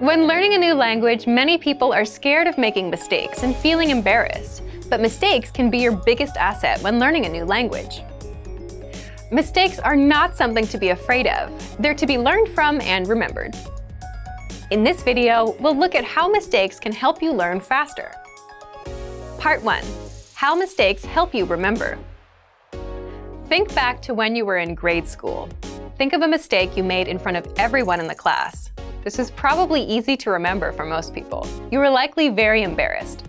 When learning a new language, many people are scared of making mistakes and feeling embarrassed. But mistakes can be your biggest asset when learning a new language. Mistakes are not something to be afraid of. They're to be learned from and remembered. In this video, we'll look at how mistakes can help you learn faster. Part 1. How mistakes help you remember. Think back to when you were in grade school. Think of a mistake you made in front of everyone in the class. This is probably easy to remember for most people. You were likely very embarrassed.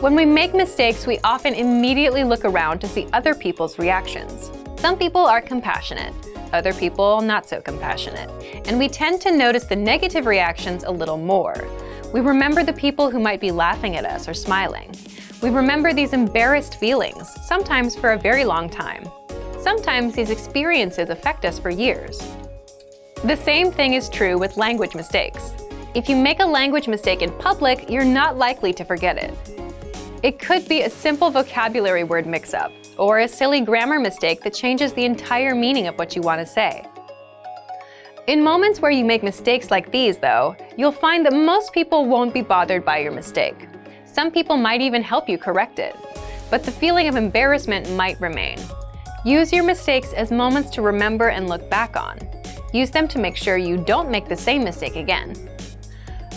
When we make mistakes, we often immediately look around to see other people's reactions. Some people are compassionate, other people not so compassionate, and we tend to notice the negative reactions a little more. We remember the people who might be laughing at us or smiling. We remember these embarrassed feelings, sometimes for a very long time. Sometimes these experiences affect us for years. The same thing is true with language mistakes. If you make a language mistake in public, you're not likely to forget it. It could be a simple vocabulary word mix up, or a silly grammar mistake that changes the entire meaning of what you want to say. In moments where you make mistakes like these, though, you'll find that most people won't be bothered by your mistake. Some people might even help you correct it. But the feeling of embarrassment might remain. Use your mistakes as moments to remember and look back on. Use them to make sure you don't make the same mistake again.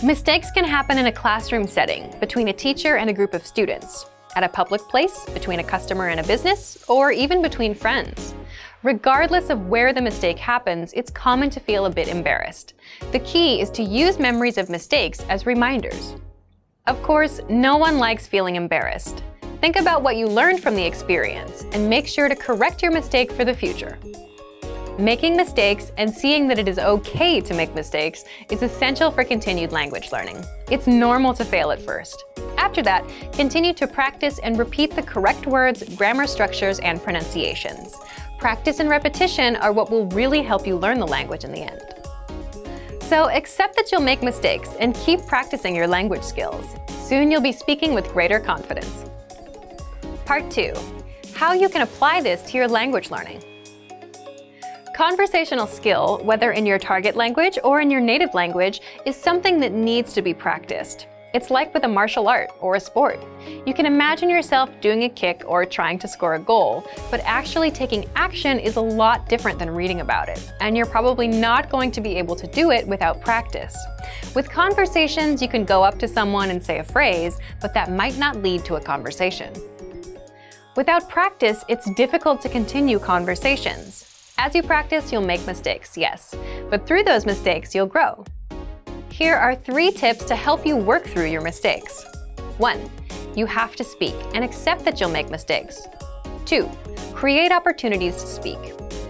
Mistakes can happen in a classroom setting, between a teacher and a group of students, at a public place, between a customer and a business, or even between friends. Regardless of where the mistake happens, it's common to feel a bit embarrassed. The key is to use memories of mistakes as reminders. Of course, no one likes feeling embarrassed. Think about what you learned from the experience and make sure to correct your mistake for the future. Making mistakes and seeing that it is okay to make mistakes is essential for continued language learning. It's normal to fail at first. After that, continue to practice and repeat the correct words, grammar structures, and pronunciations. Practice and repetition are what will really help you learn the language in the end. So accept that you'll make mistakes and keep practicing your language skills. Soon you'll be speaking with greater confidence. Part 2. How you can apply this to your language learning. Conversational skill, whether in your target language or in your native language, is something that needs to be practiced. It's like with a martial art or a sport. You can imagine yourself doing a kick or trying to score a goal, but actually taking action is a lot different than reading about it, and you're probably not going to be able to do it without practice. With conversations, you can go up to someone and say a phrase, but that might not lead to a conversation. Without practice, it's difficult to continue conversations. As you practice, you'll make mistakes, yes, but through those mistakes, you'll grow. Here are three tips to help you work through your mistakes. 1. You have to speak and accept that you'll make mistakes. 2. Create opportunities to speak.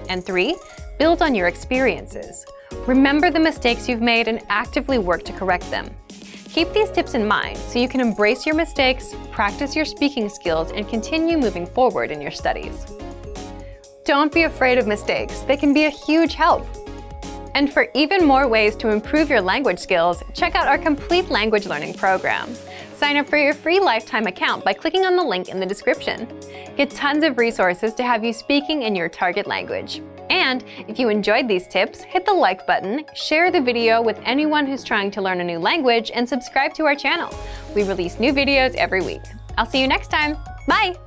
And 3. Build on your experiences. Remember the mistakes you've made and actively work to correct them. Keep these tips in mind so you can embrace your mistakes, practice your speaking skills, and continue moving forward in your studies. Don't be afraid of mistakes, they can be a huge help. And for even more ways to improve your language skills, check out our complete language learning program. Sign up for your free lifetime account by clicking on the link in the description. Get tons of resources to have you speaking in your target language. And if you enjoyed these tips, hit the like button, share the video with anyone who's trying to learn a new language, and subscribe to our channel. We release new videos every week. I'll see you next time. Bye!